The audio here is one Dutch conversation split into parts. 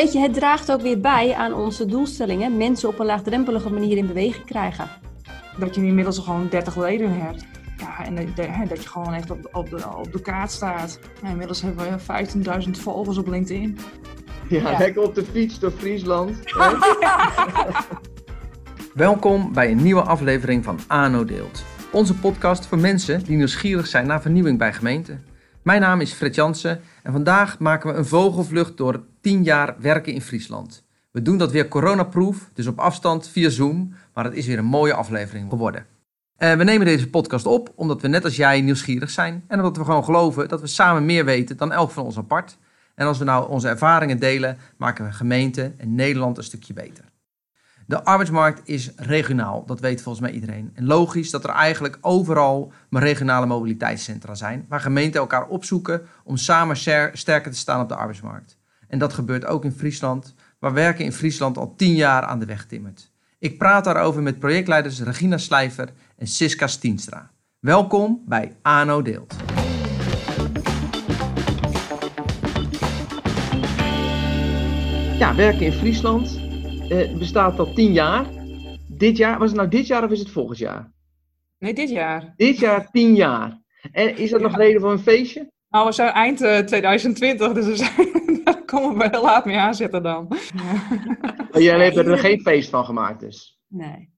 weet je, het draagt ook weer bij aan onze doelstellingen. Mensen op een laagdrempelige manier in beweging krijgen. Dat je inmiddels gewoon 30 leden hebt. Ja, en dat, je gewoon echt op, op, de, op de kaart staat. Ja, inmiddels hebben we 15.000 volgers op LinkedIn. Ja, Ja. lekker op de fiets door Friesland. Welkom bij een nieuwe aflevering van ANO Deelt. Onze podcast voor mensen die nieuwsgierig zijn naar vernieuwing bij gemeenten. Mijn naam is Fred Jansen en vandaag maken we een vogelvlucht door 10 jaar werken in Friesland. We doen dat weer coronaproof, dus op afstand via Zoom, maar het is weer een mooie aflevering geworden. Eh, we nemen deze podcast op omdat we net als jij nieuwsgierig zijn en omdat we gewoon geloven dat we samen meer weten dan elk van ons apart. En als we nou onze ervaringen delen, maken we gemeente en Nederland een stukje beter. De arbeidsmarkt is regionaal, dat weet volgens mij iedereen. En logisch dat er eigenlijk overal maar regionale mobiliteitscentra zijn, waar gemeenten elkaar opzoeken om samen ster- sterker te staan op de arbeidsmarkt. En dat gebeurt ook in Friesland, waar werken in Friesland al tien jaar aan de weg timmert. Ik praat daarover met projectleiders Regina Slijver en Siska Stienstra. Welkom bij ANO Deelt. Ja, werken in Friesland eh, bestaat al tien jaar. Dit jaar, was het nou dit jaar of is het volgend jaar? Nee, dit jaar. Dit jaar tien jaar. En is dat nog reden voor een feestje? Nou, we zijn eind eh, 2020, dus we zijn, we heel laat mee aanzetten dan. Oh, Jij hebt er geen feest van gemaakt dus. Nee,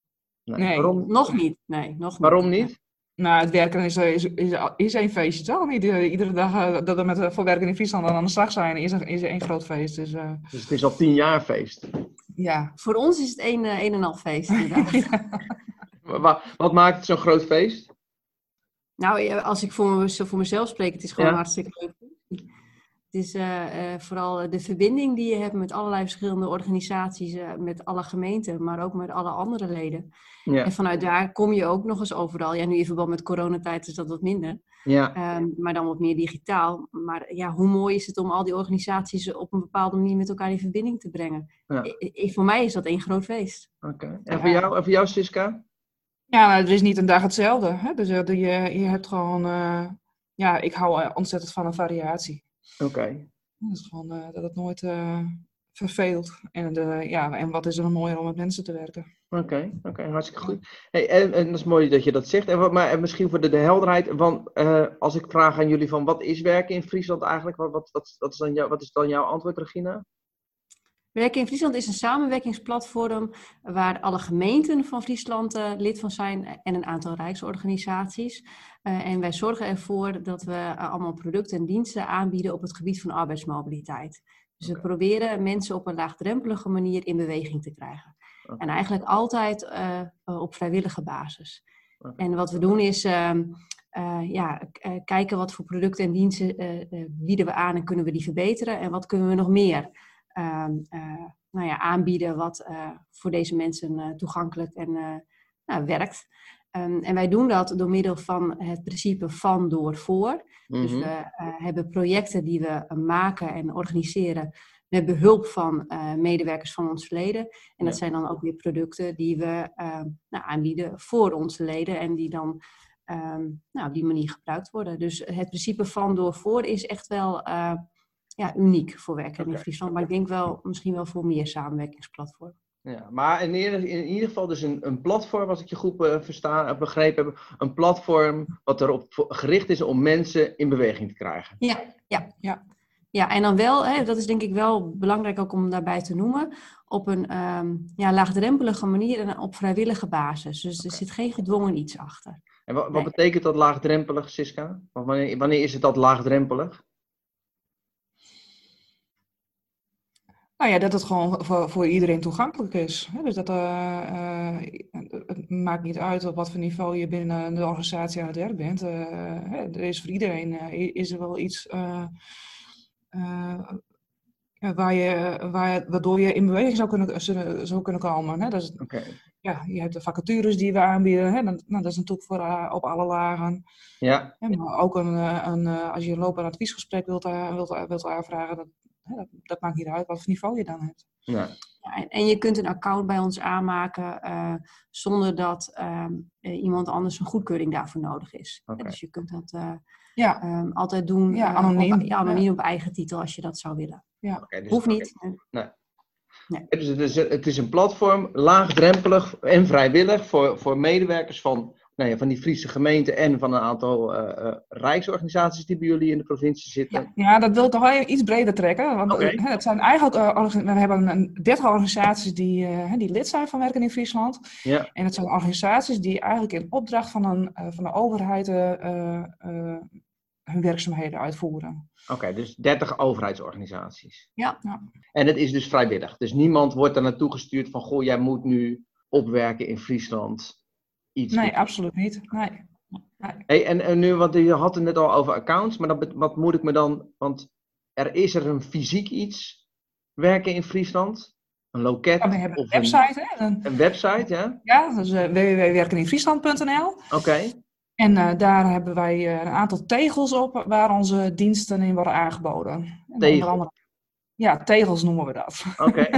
Nee. Waarom, nog niet. Nee, nog niet. waarom niet? Nou, het werken is, is, is, is één feestje, toch? Niet eh, iedere dag eh, dat we met eh, voor werken in Friesland aan de slag zijn, is er, is er één groot feest. Dus eh, Dus het is al tien jaar feest. ja. Voor ons is het een, een en al feest. inderdaad. Wat maakt het zo'n groot feest? nou, ja, als ik voor, me, voor mezelf spreek, het is gewoon Ja. hartstikke leuk. Het is eh, eh, vooral de verbinding die je hebt met allerlei verschillende organisaties, eh, met alle gemeenten, maar ook met alle andere leden. Ja, En vanuit daar kom je ook nog eens overal. Ja, nu in verband met coronatijd is dat wat minder. ja. Ehm, maar dan wat meer digitaal. Maar ja, hoe mooi is het om al die organisaties op een bepaalde manier met elkaar in verbinding te brengen? Ja. I- I- voor mij is dat één groot feest. oké. En voor jou, en voor jou Siska? Ja, maar er is niet een dag hetzelfde. Hè? Dus eh, je, je hebt gewoon... eh, ja, ik hou eh, ontzettend van een variatie. Oké. Dat is gewoon eh, dat het nooit eh, verveelt. En, eh, ja, en wat is er mooier om met mensen te werken? Oké, oké, hartstikke goed. Hey, en, en dat is mooi dat je dat zegt. En wat, maar en misschien voor de, de helderheid, want als ik vraag aan jullie van wat is werken in Friesland eigenlijk, wat, wat, wat, wat, is, dan jou, wat is dan jouw antwoord, Regina? Werken in Friesland is een samenwerkingsplatform waar alle gemeenten van Friesland eh, lid van zijn en een aantal rijksorganisaties. Eh, en wij zorgen ervoor dat we eh, allemaal producten en diensten aanbieden op het gebied van arbeidsmobiliteit. Dus we proberen mensen op een laagdrempelige manier in beweging te krijgen. En eigenlijk altijd op vrijwillige basis. En wat we doen is ehm, eh, ja, kijken wat voor producten en diensten bieden we aan en kunnen we die verbeteren. En wat kunnen we nog meer nou ja, aanbieden wat eh, voor deze mensen eh, toegankelijk en eh, nou, werkt. Ehm, en wij doen dat door middel van het principe van, door, voor. Dus Mhm. we eh, hebben projecten die we eh, maken en organiseren met behulp van eh, medewerkers van ons leden. En dat zijn dan ook weer producten die we eh, nou, aanbieden voor onze leden en die dan ehm, nou, op die manier gebruikt worden. Dus het principe van, door, voor is echt wel eh, ja, uniek voor werken in. Friesland. Maar ik denk wel misschien wel voor meer samenwerkingsplatformen. Ja, maar in ieder, in ieder geval dus een, een platform, als ik je goed eh, verstaan, eh, begrepen heb, een platform wat erop gericht is om mensen in beweging te krijgen. Ja, ja. Ja. Ja, en dan wel, hè, dat is denk ik wel belangrijk ook om daarbij te noemen, op een ehm, ja, laagdrempelige manier en op vrijwillige basis. Dus er zit geen gedwongen iets achter. En wat, wat Nee. betekent dat laagdrempelig, Siska? Want Wanneer, wanneer is het dat laagdrempelig? Nou ja, dat het gewoon voor, voor iedereen toegankelijk is. Dus dat eh, eh, het maakt niet uit op wat voor niveau je binnen de organisatie aan het werk bent. Eh, er is voor iedereen is er wel iets waar je, waar, je- waardoor je in beweging zou kunnen, zou, kunnen komen. Hè? Dat is, ja, je hebt de vacatures die we aanbieden. Hè? Dat, nou, dat is natuurlijk voor, op alle lagen. Ja, maar ook een, een, als je een loopbaar adviesgesprek wilt, wilt, wilt aanvragen, dat, dat, dat maakt niet uit wat voor niveau je dan hebt. ja. Ja, en, en je kunt een account bij ons aanmaken eh, zonder dat ehm, eh, iemand anders een goedkeuring daarvoor nodig is. Oké. Dus je kunt dat eh, Ja, ehm, altijd doen Ja, anoniem. op, ja, anoniem op eigen titel als je dat zou willen. Ja. Oké, dus- Hoeft niet. Dus het is, het is een platform, laagdrempelig en vrijwillig voor, voor medewerkers van, nou ja, van die Friese gemeente en van een aantal eh, rijksorganisaties die bij jullie in de provincie zitten. Ja, dat wil ik toch wel even iets breder trekken. Want het zijn eigenlijk, eh, we hebben een 30 organisaties die, die lid zijn van Werken in Friesland. Ja. En het zijn organisaties die eigenlijk in opdracht van, een, van de overheid hun werkzaamheden uitvoeren. Oké, dus 30 overheidsorganisaties. Ja. Ja. En het is dus vrijwillig. Dus niemand wordt er naartoe gestuurd van, goh, jij moet nu opwerken in Friesland. Iets Nee, absoluut niet. Nee. Hey, en, en nu, want je had het net al over accounts, maar dat, wat moet ik me dan, want er is er een fysiek iets, werken in Friesland? Een loket Ja, we hebben een website. Hè? Een- een website, ja? ja, dat is eh, www.werkeninfriesland.nl. Oké, En eh, daar hebben wij eh, een aantal tegels op waar onze diensten in worden aangeboden. En onder Tegels? andere- ja, tegels noemen we dat. oké.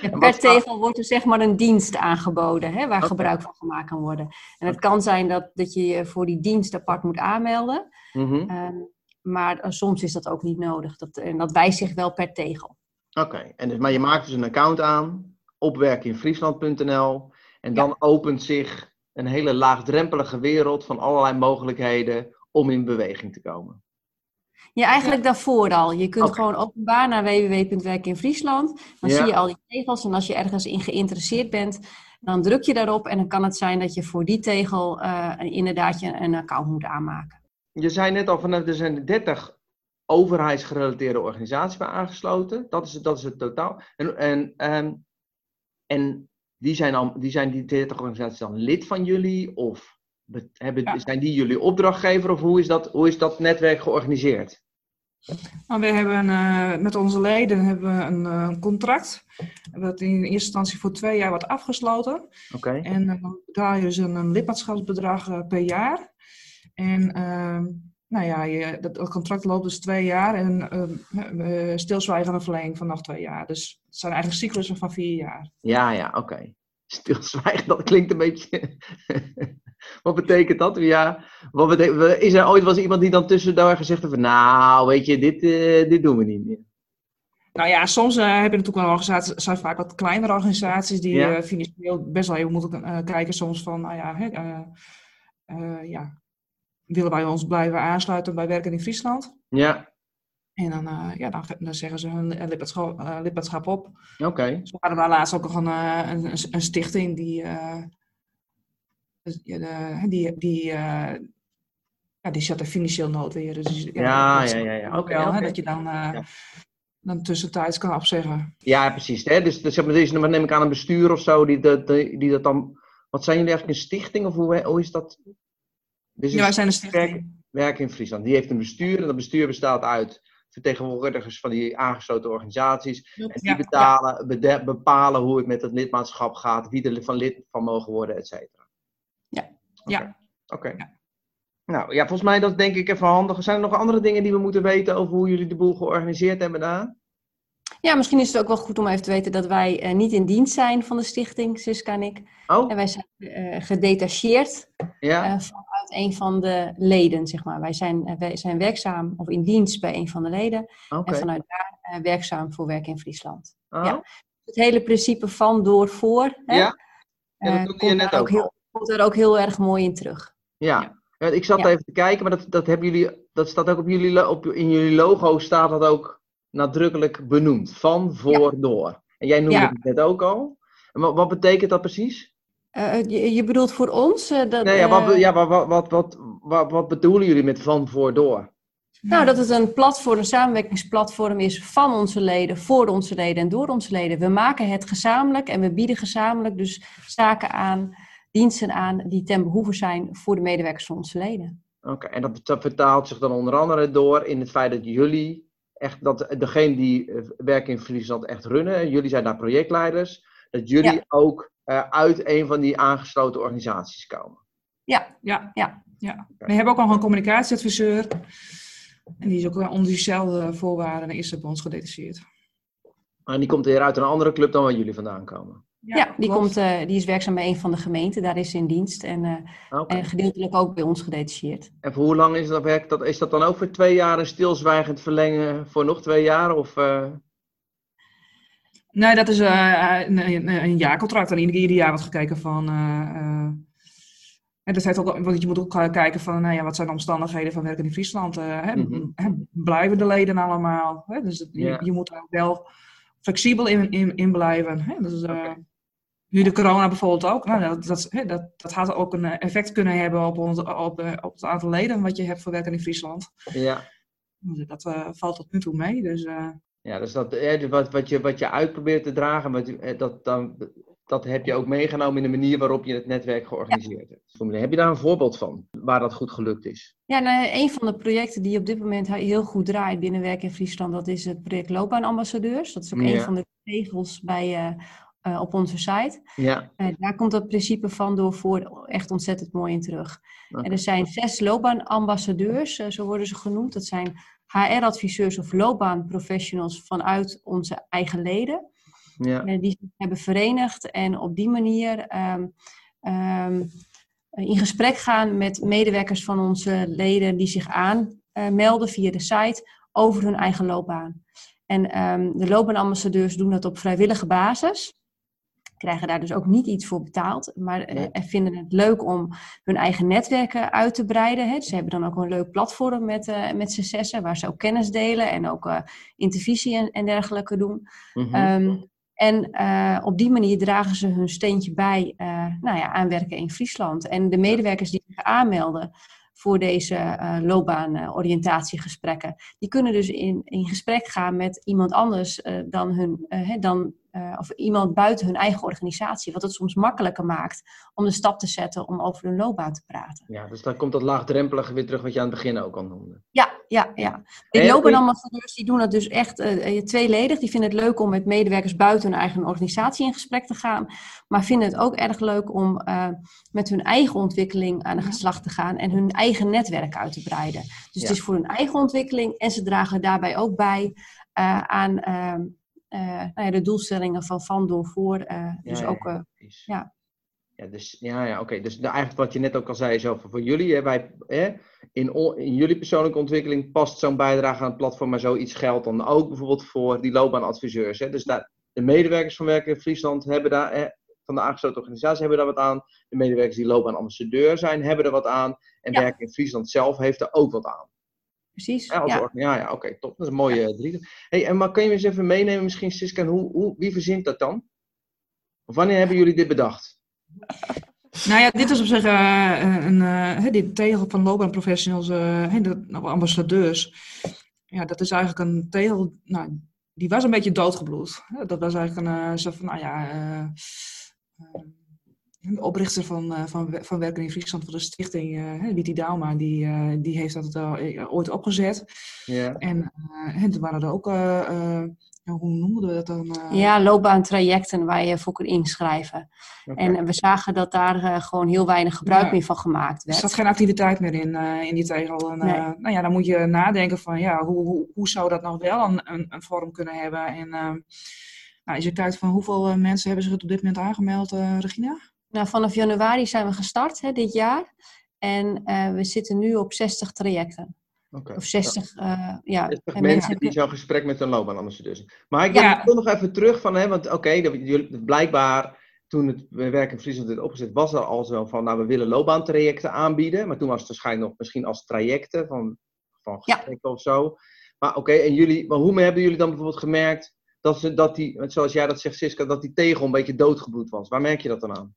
Per tegel wordt er zeg maar een dienst aangeboden hè, waar gebruik van gemaakt kan worden. En het kan zijn dat, dat je je voor die dienst apart moet aanmelden. Mhm. Ehm, maar eh, soms is dat ook niet nodig. Dat, en dat wijst zich wel per tegel. Oké, en dus, maar je maakt dus een account aan, opwerkeninfriesland.nl, en dan opent zich een hele laagdrempelige wereld van allerlei mogelijkheden om in beweging te komen. Ja, eigenlijk daarvoor al. Je kunt gewoon openbaar naar www.werken in Friesland. Dan Ja. zie je al die tegels. En als je ergens in geïnteresseerd bent, dan druk je daarop. En dan kan het zijn dat je voor die tegel eh, inderdaad je een account moet aanmaken. Je zei net al, van, er zijn 30 overheidsgerelateerde organisaties bij aangesloten. Dat is, het- dat is het totaal. En, en, ehm, en die, zijn al, die zijn die 30 organisaties dan lid van jullie? Of be- hebben, Ja. zijn die jullie opdrachtgever? Of hoe is dat, hoe is dat netwerk georganiseerd? Nou, we hebben eh, met onze leden hebben we een eh, contract. Dat in eerste instantie voor twee jaar wordt afgesloten. Oké. En eh, dan betaal je dus een, een lidmaatschapsbedrag per jaar. En ehm, nou ja, je, dat, dat contract loopt dus twee jaar. En eh, eh, stilzwijgende verlenging van nog twee jaar. Dus het zijn eigenlijk cyclussen van vier jaar. Ja, ja, oké. Stilzwijgen, dat klinkt een beetje. wat betekent dat? Ja, wat betekent... Is er ooit eens iemand die dan tussendoor gezegd heeft: van, Nou, weet je, dit, eh, dit doen we niet meer? Nou ja, soms eh, heb je natuurlijk wel organisaties, zijn vaak wat kleinere organisaties die Ja. eh, financieel best wel even moeten kijken soms van, nou ja, hè, ja, willen wij ons blijven aansluiten bij Werken in Friesland? Ja, En dan, eh, ja, dan, dan zeggen ze hun eh, lidmaatschap, lidmaatschap op. oké. Zo hadden we laatst ook nog een, een, een, stichting die, de- die, die, eh, ja, die zat er financieel nood weer. Dus, die- Ja, ja, ja, ja. ook Oké, dat je dan, Ja. dan tussentijds kan opzeggen. Ja, precies. Hè? Dus, dus zeg maar, dan neem ik aan een bestuur of zo die dat, die, die dat dan. Wat zijn jullie eigenlijk een stichting of hoe, hoe is dat? Dus Ja, wij zijn een stichting. Werk in Friesland. Die heeft een bestuur en dat bestuur bestaat uit vertegenwoordigers van die aangesloten organisaties. En die Ja, betalen, bepalen hoe het met het lidmaatschap gaat, wie er van lid van mogen worden, et cetera. Ja. Oké. Ja. Oké. Nou ja, volgens mij dat denk ik even handig. Zijn er nog andere dingen die we moeten weten over hoe jullie de boel georganiseerd hebben daar? Ja, misschien is het ook wel goed om even te weten dat wij eh, niet in dienst zijn van de stichting, Siska en ik. Oh, En wij zijn eh, gedetacheerd ja. eh, vanuit een van de leden, zeg maar. Wij zijn, wij zijn werkzaam of in dienst bij een van de leden. En vanuit daar werkzaam voor Werk in Friesland. Oh, ja. Het hele principe van, door, voor. Hè, Ja. Ja, dat noemde je komt, net ook ook heel, komt er ook heel erg mooi in terug. Ja. Ja, ik zat even te kijken, maar dat, dat hebben jullie, dat staat ook op jullie, op, in jullie logo staat dat ook nadrukkelijk benoemd. Van, voor, door. En jij noemde Ja. het net ook al. En wat, wat betekent dat precies? Eh, je, je bedoelt voor ons? eh, dat, Nee, ja, wat, eh, ja, wat, wat, wat, wat, wat, wat bedoelen jullie met van, voor, door? Nou, dat het een platform, een samenwerkingsplatform is van onze leden, voor onze leden en door onze leden. We maken het gezamenlijk en we bieden gezamenlijk dus zaken aan, diensten aan die ten behoeve zijn voor de medewerkers van onze leden. Oké, en dat, dat vertaalt zich dan onder andere door in het feit dat jullie, echt, dat degene die eh, werken in Friesland echt runnen, en jullie zijn daar projectleiders, dat jullie Ja. ook eh, uit een van die aangesloten organisaties komen. Ja, Ja. ja. We hebben ook nog een communicatieadviseur. En die is ook wel onder diezelfde voorwaarden is bij ons gedetacheerd. En die komt weer uit een andere club dan waar jullie vandaan komen. Ja, die, komt, uh, die is werkzaam bij een van de gemeenten. Daar is ze in dienst en, uh, okay. en gedeeltelijk ook bij ons gedetacheerd. En voor hoe lang is dat werk? Dat, is dat dan ook voor twee jaar stilzwijgend verlengen voor nog twee jaar? Of, uh... Nee, dat is een, een, een, jaarcontract. En ieder, ieder jaar wordt gekeken van... En dat heeft ook, want je moet ook kijken van, nou ja, wat zijn de omstandigheden van werken in Friesland? Hè? Mm -hmm. Blijven de leden allemaal? Hè? Dus je, je, moet er wel flexibel in, in, in blijven. Hè? Dus, okay. Nu de corona bijvoorbeeld ook. Nou, dat, dat, dat, dat had ook een effect kunnen hebben op, ons, op, op het aantal leden wat je hebt voor werken in Friesland. Ja. Dus dat uh, valt tot nu toe mee. Dus, uh... Ja, dus dat, wat, wat, je, wat je uitprobeert te dragen, wat, dat, dan, dat heb je ook meegenomen in de manier waarop je het netwerk georganiseerd hebt. Heb je daar een voorbeeld van, waar dat goed gelukt is? Ja, nou, een van de projecten die op dit moment heel goed draait binnen Werk in Friesland, dat is het project Loopbaanambassadeurs. Dat is ook ja. een van de regels bij, uh, uh, op onze site. Ja. Uh, daar komt dat principe van door voor echt ontzettend mooi in terug. Okay. En er zijn zes loopbaanambassadeurs, uh, zo worden ze genoemd. Dat zijn HR-adviseurs of loopbaanprofessionals vanuit onze eigen leden. Ja. die zich hebben verenigd en op die manier um, um, in gesprek gaan met medewerkers van onze leden die zich aanmelden via de site over hun eigen loopbaan. En um, de loopbaanambassadeurs doen dat op vrijwillige basis krijgen daar dus ook niet iets voor betaald, maar uh, vinden het leuk om hun eigen netwerken uit te breiden. Hè. Ze hebben dan ook een leuk platform met, uh, met z'n zessen, waar ze ook kennis delen en ook uh, intervisie en, en, dergelijke doen. Mm -hmm. um, en op die manier dragen ze hun steentje bij nou ja, aan werken in Friesland. En de medewerkers die zich aanmelden voor deze uh, loopbaanoriëntatiegesprekken. Uh, die kunnen dus in, in gesprek gaan met iemand anders uh, dan hun, dan, of iemand buiten hun eigen organisatie. Wat het soms makkelijker maakt om de stap te zetten om over hun loopbaan te praten. Ja, dus dan komt dat laagdrempelige weer terug wat je aan het begin ook al noemde. Ja, ja, ja. De loopbaanambassadeurs die doen dat dus echt tweeledig. Die vinden het leuk om met medewerkers buiten hun eigen organisatie in gesprek te gaan. Maar vinden het ook erg leuk om met hun eigen ontwikkeling aan de geslacht te gaan. En hun eigen netwerk uit te breiden. Dus ja. het is voor hun eigen ontwikkeling en ze dragen daarbij ook bij uh, aan uh, nou ja, de doelstellingen van van door voor. dus ja, ook, ja. Ja, dus, ja, ja oké. Okay. Dus eigenlijk wat je net ook al zei, zo voor jullie, hè, wij, hè, in, in jullie persoonlijke ontwikkeling past zo'n bijdrage aan het platform, maar zoiets geldt dan ook bijvoorbeeld voor die loopbaanadviseurs. Hè. Dus daar, de medewerkers van Werken in Friesland hebben daar, hè, van de aangesloten organisatie hebben daar wat aan. De medewerkers die loopbaanambassadeur zijn, hebben er wat aan. En ja. werken in Friesland zelf heeft er ook wat aan. Precies. Ja, ja. ja, ja oké, top. Dat is een mooie ja. drie. Hey, en maar kan je eens even meenemen, misschien Siska, hoe, hoe, wie verzint dat dan? Of wanneer hebben jullie dit bedacht? Nou ja, dit is op zich uh, een, uh, dit tegel van loopbaanprofessionals, uh, de ambassadeurs. Ja, dat is eigenlijk een tegel, nou, die was een beetje doodgebloed. Dat was eigenlijk een, zo van, nou ja oprichter van, uh, van, van Werken in Friesland van de stichting, uh, Witty Dauma, die, uh, die heeft dat uh, ooit opgezet. Yeah. En, en toen waren er ook, hoe noemden we dat dan? Ja, loopbaantrajecten waar je voor kunt inschrijven. Okay. En we zagen dat daar gewoon heel weinig gebruik ja. meer van gemaakt werd. Er zat geen activiteit meer in, in die tegel. En, nee. nou ja, dan moet je nadenken van, ja, hoe, hoe, hoe zou dat nog wel een, een, een vorm kunnen hebben? En nou, als je kijkt van hoeveel mensen hebben zich op dit moment aangemeld, Regina? Nou, vanaf januari zijn we gestart hè, dit jaar. En uh, we zitten nu op 60 trajecten. Okay. Of 60, ja. Uh, ja. 60 en mensen die zo'n gesprek met een loopbaanambassadeur Maar ik ja. wil nog even terug van, hè, want oké, okay, blijkbaar toen het werk in Friesland werd opgezet, was er al zo van, nou we willen loopbaantrajecten aanbieden. Maar toen was het waarschijnlijk nog misschien als trajecten van, van gesprekken ja. of zo. Maar oké, okay, en jullie, maar hoe hebben jullie dan bijvoorbeeld gemerkt dat, ze, dat die, zoals jij dat zegt Siska, dat die tegel een beetje doodgebloed was? Waar merk je dat dan aan?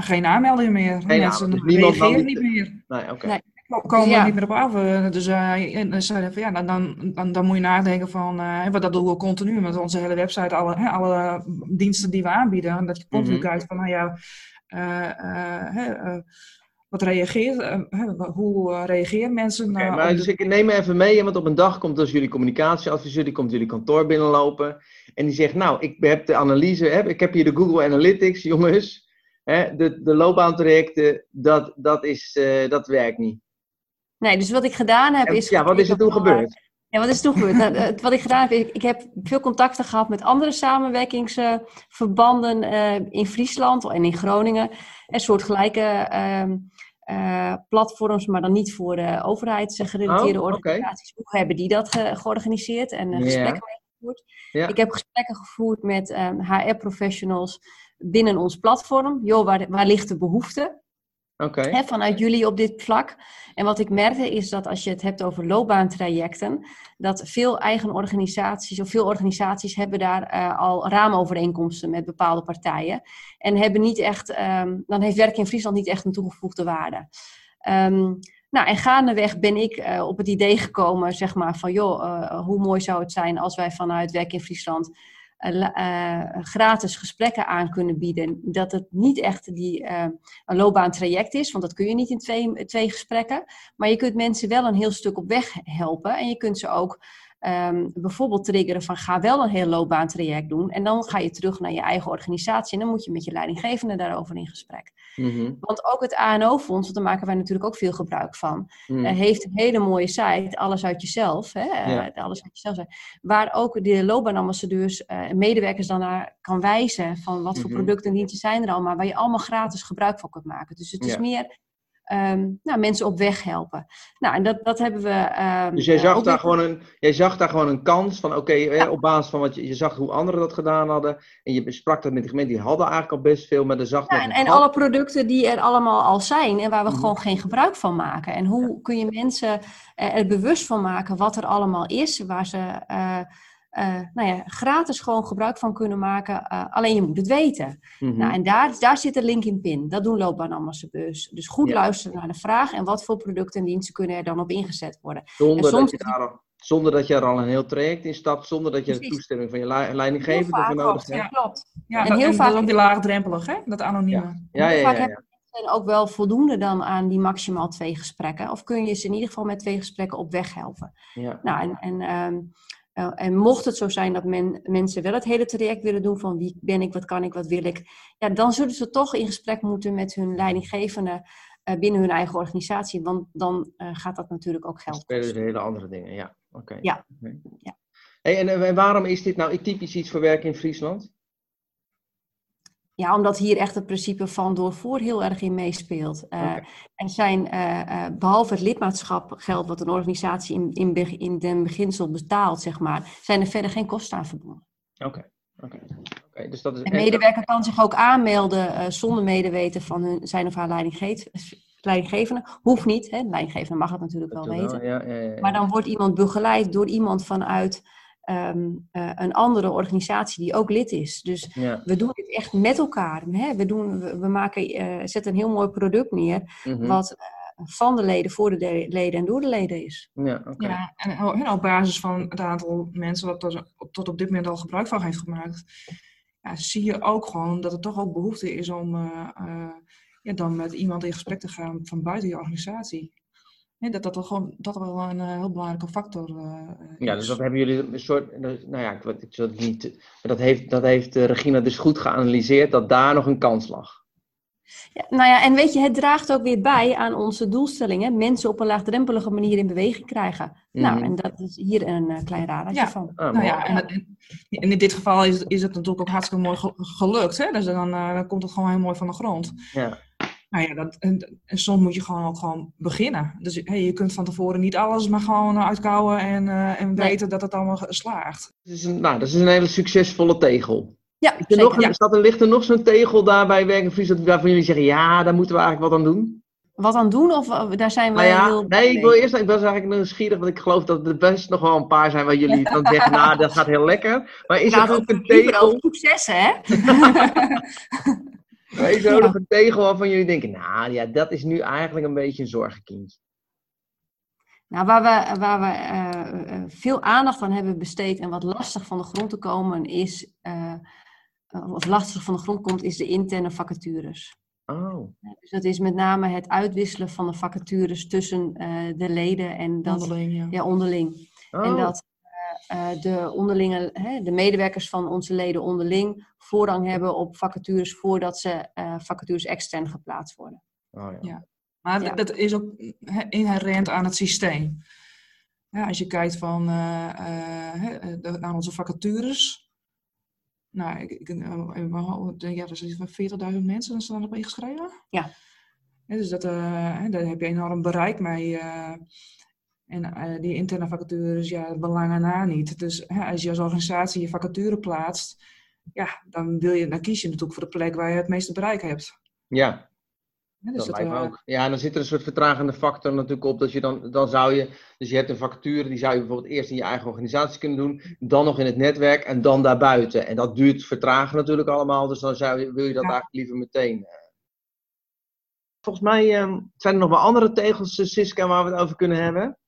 Geen aanmeldingen meer. Geen Mensen dus reageren niet meer. Nee, oké. Okay. Nee. Komen ja. er niet meer op af. Dus uh, zeiden van, ja, dan, dan, dan, dan, moet je nadenken van, uh, wat dat doen we continu met onze hele website, alle, hè, alle diensten die we aanbieden. Dat je continu mm -hmm. kijkt van, nou ja, uh, wat reageert, hoe reageren mensen? Okay, maar dus ik neem me even mee, want op een dag komt dus jullie communicatieadviseur, die komt jullie kantoor binnenlopen en die zegt, nou, ik heb de analyse, hè, ik heb hier de Google Analytics, jongens. Hè, de, de loopbaantrajecten, dat, dat, is, uh, dat werkt niet. Nee, dus wat ik gedaan heb en, is... Ja, wat is er toen gebeurd? Ja, wat is toen gebeurd? Nou, wat ik gedaan heb, ik, ik heb veel contacten gehad met andere samenwerkingsverbanden eh, in Friesland en in Groningen. En soortgelijke ehm, eh, platforms, maar dan niet voor de overheidsgerelateerde Oh, organisaties. Hoe hebben die dat ge- georganiseerd en eh, gesprekken mee gevoerd? Ja. Ik heb gesprekken gevoerd met HR-professionals binnen ons platform. Joh, waar, waar ligt de behoefte? Oké. hè, vanuit jullie op dit vlak. En wat ik merkte is dat als je het hebt over loopbaantrajecten, dat veel eigen organisaties of veel organisaties hebben daar eh, al raamovereenkomsten met bepaalde partijen. En hebben niet echt, ehm, dan heeft werk in Friesland niet echt een toegevoegde waarde. Ehm, nou, en gaandeweg ben ik eh, op het idee gekomen, zeg maar, van joh, eh, hoe mooi zou het zijn als wij vanuit Werk in Friesland eh, gratis gesprekken aan kunnen bieden. Dat het niet echt die, eh, een loopbaantraject is, want dat kun je niet in twee, twee gesprekken. Maar je kunt mensen wel een heel stuk op weg helpen. En je kunt ze ook ehm, bijvoorbeeld triggeren van ga wel een heel loopbaantraject doen. En dan ga je terug naar je eigen organisatie en dan moet je met je leidinggevende daarover in gesprek. Mhm. Want ook het ANO-fonds, want daar maken wij natuurlijk ook veel gebruik van, Mhm. eh, heeft een hele mooie site, Alles uit Jezelf, hè, eh, Ja. Alles uit Jezelf, waar ook de loopbaanambassadeurs en medewerkers dan naar kan wijzen van wat voor Mhm. producten en diensten zijn er allemaal, waar je allemaal gratis gebruik van kunt maken. Dus het is meer ehm, nou, mensen op weg helpen. Nou, en dat, dat hebben we... ehm, Dus jij eh, zag, daar weer- gewoon een, jij zag daar gewoon een kans van, oké, op basis van wat je, je zag hoe anderen dat gedaan hadden. En je besprak dat met die gemeenten, die hadden eigenlijk al best veel, maar er zag Ja, en, en alle producten die er allemaal al zijn en waar we Mhm. gewoon geen gebruik van maken. En hoe kun je mensen er bewust van maken wat er allemaal is, waar ze eh, eh, nou ja, gratis gewoon gebruik van kunnen maken. eh, alleen je moet het weten. Mhm. Nou, en daar, daar zit de link in pin. Dat doen loopbaanambassadeurs. Dus goed Ja. luisteren naar de vraag en wat voor producten en diensten kunnen er dan op ingezet worden. zonder, en soms dat je daar al, zonder dat je er al een heel traject in stapt, zonder dat je de toestemming van je leidinggevende nodig klopt, hebt. ja, klopt. Ja, En dat, heel en vaak- dat is ook die laagdrempelig, hè? Dat anonieme. Ja, Heel ja, vaak ja, hebben mensen ook wel voldoende dan aan die maximaal twee gesprekken. Of kun je ze in ieder geval met twee gesprekken op weg helpen. ja. Nou, en, en, ehm, eh, en mocht het zo zijn dat men, mensen wel het hele traject willen doen van wie ben ik, wat kan ik, wat wil ik. Ja, dan zullen ze toch in gesprek moeten met hun leidinggevende eh, binnen hun eigen organisatie. Want dan eh, gaat dat natuurlijk ook geld spelen er hele andere dingen, ja. Oké. Ja. Ja. Hey, en, eh, en waarom is dit nou typisch iets voor werken in Friesland? Ja, omdat hier echt het principe van doorvoer heel erg in meespeelt. Eh. En zijn, eh, eh, behalve het lidmaatschap geld wat een organisatie in, in, in den beginsel betaalt, zeg maar, zijn er verder geen kosten aan verbonden. Oké. Oké. Oké, dus dat is Een medewerker kan zich ook aanmelden eh, zonder medeweten van hun, zijn of haar leidinggeef- leidinggevende. Hoeft niet, hè? de leidinggevende mag het natuurlijk wel weten. Ja, ja, ja, ja. Maar dan wordt iemand begeleid door iemand vanuit ehm, eh, een andere organisatie die ook lid is. Dus Ja. we doen dit echt met elkaar. Hè? We, doen, we, we maken, eh, zetten een heel mooi product neer, Mhm. wat eh, van de leden, voor de de- leden en door de leden is. Ja, oké. Ja, en op basis van het aantal mensen wat er tot op dit moment al gebruik van heeft gemaakt, ja, zie je ook gewoon dat er toch ook behoefte is om ja, dan met iemand in gesprek te gaan van buiten je organisatie. Ja, dat dat wel gewoon dat wel een eh, heel belangrijke factor eh, Ja, is. dus dat hebben jullie een soort, nou ja, ik, weet- ik zal het niet, maar dat heeft, dat heeft Regina dus goed geanalyseerd, dat daar nog een kans lag. Ja, nou ja, en weet je, het draagt ook weer bij aan onze doelstellingen. Mensen op een laagdrempelige manier in beweging krijgen. Nou, Mhm. en dat is hier een klein radertje Ja. van. Ah, Nou ja, en, in dit geval is, het- is het natuurlijk ook hartstikke mooi ge- gelukt. Hè? Dus dan, eh, dan komt het gewoon heel mooi van de grond. Ja. Nou ja, dat, en, en soms moet je gewoon ook gewoon beginnen. Dus hey, je kunt van tevoren niet alles maar gewoon eh, uitkouwen en, eh, en Nee. weten dat het allemaal slaagt. Dat is een, nou, dat is een hele succesvolle tegel. Ja, Is er zeker. nog, een- Ja. staat er, ligt er nog zo'n tegel daar bij Werk in Friesland waarvan jullie zeggen, ja, daar moeten we eigenlijk wat aan doen? Wat aan doen? Of eh, daar zijn we Nou ja, heel... nee, ik wil eerst, ik was eigenlijk nieuwsgierig, want ik geloof dat er best nog wel een paar zijn waar jullie dan zeggen, nou, dat gaat heel lekker. Maar is er Laten we ook een tegel, successen, hè? maar is er ook Ja. nog een tegel waarvan jullie denken, nou ja, dat is nu eigenlijk een beetje een zorgenkindje? Nou, waar we, waar we eh, eh, veel aandacht aan hebben besteed en wat lastig van de grond te komen is, eh, of lastig van de grond komt, is de interne vacatures. Oh, Dus dat is met name het uitwisselen van de vacatures tussen eh, de leden en dat Onderling, ja. ja, onderling. oh. En dat eh, eh, de onderlinge, hè, de medewerkers van onze leden onderling voorrang hebben op vacatures voordat ze eh, vacatures extern geplaatst worden. Oh, ja. Ja. Maar Ja. dat is ook he- inherent aan het systeem. Ja, als je kijkt van, eh, eh, naar onze vacatures. Nou, ik, ik, eh, ja, er zijn van 40.000 mensen staan op ingeschreven. Ja. Hè, dus dat, eh, hè, daar heb je enorm bereik mee. eh. en eh, die interne vacatures, ja, belangen na niet. Dus hè, als je als organisatie je vacature plaatst, ja, dan, wil je, dan kies je natuurlijk voor de plek waar je het meeste bereik hebt. Ja, Hè, dus dat lijkt me ook. Ja, en dan zit er een soort vertragende factor natuurlijk op. Dat je dan, dan zou je, dus je hebt een vacature, die zou je bijvoorbeeld eerst in je eigen organisatie kunnen doen. Dan nog in het netwerk en dan daarbuiten. En dat duurt vertragen natuurlijk allemaal. Dus dan zou je, wil je dat Ja. eigenlijk liever meteen. eh. Volgens mij ehm, zijn er nog wel andere tegels, eh, Siska, waar we het over kunnen hebben.